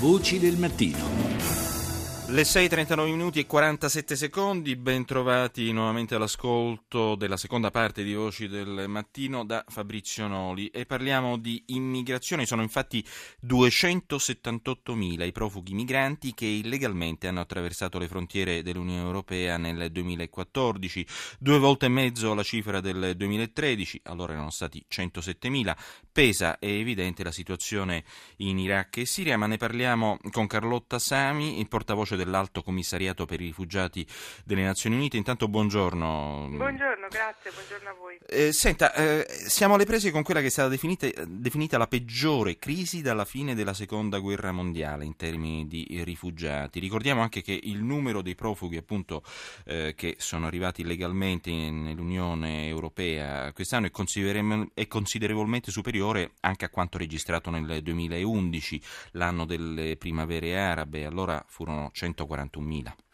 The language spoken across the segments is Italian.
Voci del mattino. Le 6.39 minuti e 47 secondi, ben trovati nuovamente all'ascolto della seconda parte di Voci del Mattino da Fabrizio Noli e parliamo di immigrazione. Sono infatti 278.000 i profughi migranti che illegalmente hanno attraversato le frontiere dell'Unione Europea nel 2014, due volte e mezzo la cifra del 2013, allora erano stati 107.000. Pesa, è evidente, la situazione in Iraq e Siria, ma ne parliamo con Carlotta Sami, il portavoce dell'Alto Commissariato per i Rifugiati delle Nazioni Unite. Intanto buongiorno. Buongiorno, grazie, buongiorno a voi. Eh, senta, eh, siamo alle prese con quella che è stata definita, definita, la peggiore crisi dalla fine della seconda guerra mondiale in termini di rifugiati. Ricordiamo anche che il numero dei profughi appunto eh, che sono arrivati illegalmente nell'Unione Europea quest'anno è, è considerevolmente superiore anche a quanto registrato nel 2011, l'anno delle primavere arabe. Allora furono 100 141.000.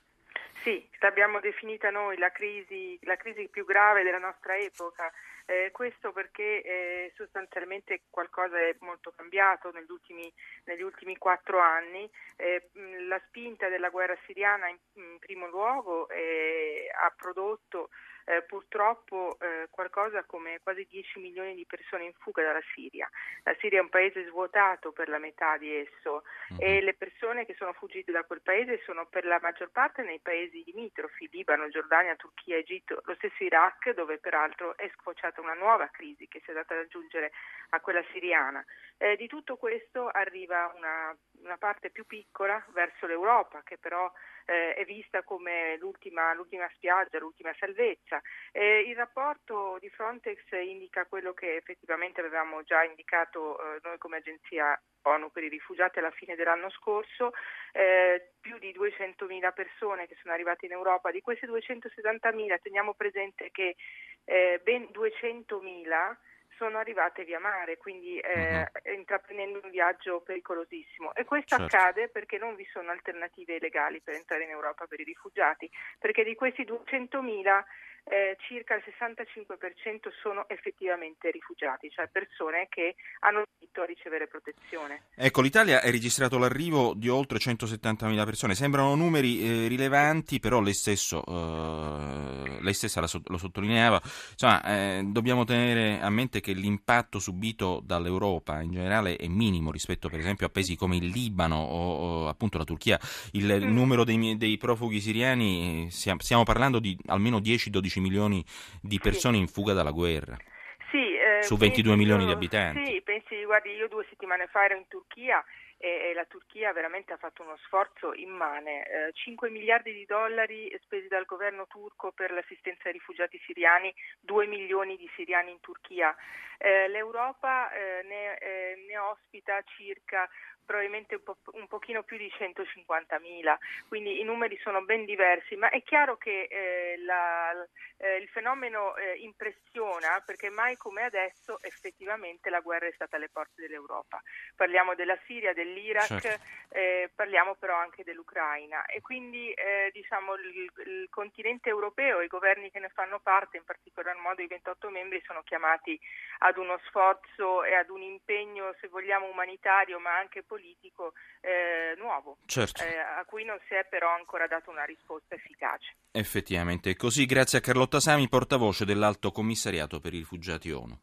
Sì, l'abbiamo definita noi la crisi, la crisi più grave della nostra epoca. Eh, questo perché eh, sostanzialmente qualcosa è molto cambiato negli ultimi, negli ultimi quattro anni. Eh, la spinta della guerra siriana in, in primo luogo eh, ha prodotto eh, purtroppo eh, qualcosa come quasi 10 milioni di persone in fuga dalla Siria. La Siria è un paese svuotato per la metà di esso uh-huh. e le persone che sono fuggite da quel paese sono per la maggior parte nei paesi limitrofi, Libano, Giordania, Turchia, Egitto, lo stesso Iraq dove peraltro è sfociata una nuova crisi che si è data ad aggiungere a quella siriana. Eh, di tutto questo arriva una, una parte più piccola verso l'Europa che però eh, è vista come l'ultima, l'ultima, spiaggia, l'ultima salvezza. Eh, il rapporto di Frontex indica quello che effettivamente avevamo già indicato eh, noi come agenzia ONU per i rifugiati alla fine dell'anno scorso, eh, più di 200.000 persone che sono arrivate in Europa, di queste 270.000 teniamo presente che eh, ben 200.000 sono arrivate via mare, quindi eh, uh-huh. intraprendendo un viaggio pericolosissimo. E questo certo. accade perché non vi sono alternative legali per entrare in Europa per i rifugiati, perché di questi 200.000 eh, circa il 65% sono effettivamente rifugiati, cioè persone che hanno diritto a ricevere protezione. Ecco, l'Italia ha registrato l'arrivo di oltre 170.000 persone, sembrano numeri eh, rilevanti, però lei, stesso, eh, lei stessa lo, sottolineava, insomma, eh, dobbiamo tenere a mente che l'impatto subito dall'Europa in generale è minimo rispetto per esempio a paesi come il Libano o, o appunto la Turchia. Il mm. numero dei, dei, profughi siriani, stiamo, stiamo parlando di almeno 10-12 12 milioni di persone sì. in fuga dalla guerra. Sì, eh, su 22 milioni di abitanti. Sì, pensi, guardi, io due settimane fa ero in Turchia e, la Turchia veramente ha fatto uno sforzo immane. Eh, 5 miliardi di dollari spesi dal governo turco per l'assistenza ai rifugiati siriani, 2 milioni di siriani in Turchia. Eh, L'Europa eh, ne, eh, ne ospita circa probabilmente un, po', un pochino più di 150.000, quindi i numeri sono ben diversi, ma è chiaro che eh, la, eh, il fenomeno eh, impressiona perché mai come adesso effettivamente la guerra è stata alle porte dell'Europa. Parliamo della Siria, dell'Iraq, certo. Eh, parliamo però anche dell'Ucraina e quindi eh, diciamo, il, il continente europeo e i governi che ne fanno parte, in particolar modo i 28 membri, sono chiamati ad uno sforzo e ad un impegno, se vogliamo, umanitario ma anche politico eh, nuovo, certo. eh, a cui non si è però ancora data una risposta efficace. Effettivamente così, grazie a Carlotta Sami, portavoce dell'Alto Commissariato per i Rifugiati ONU.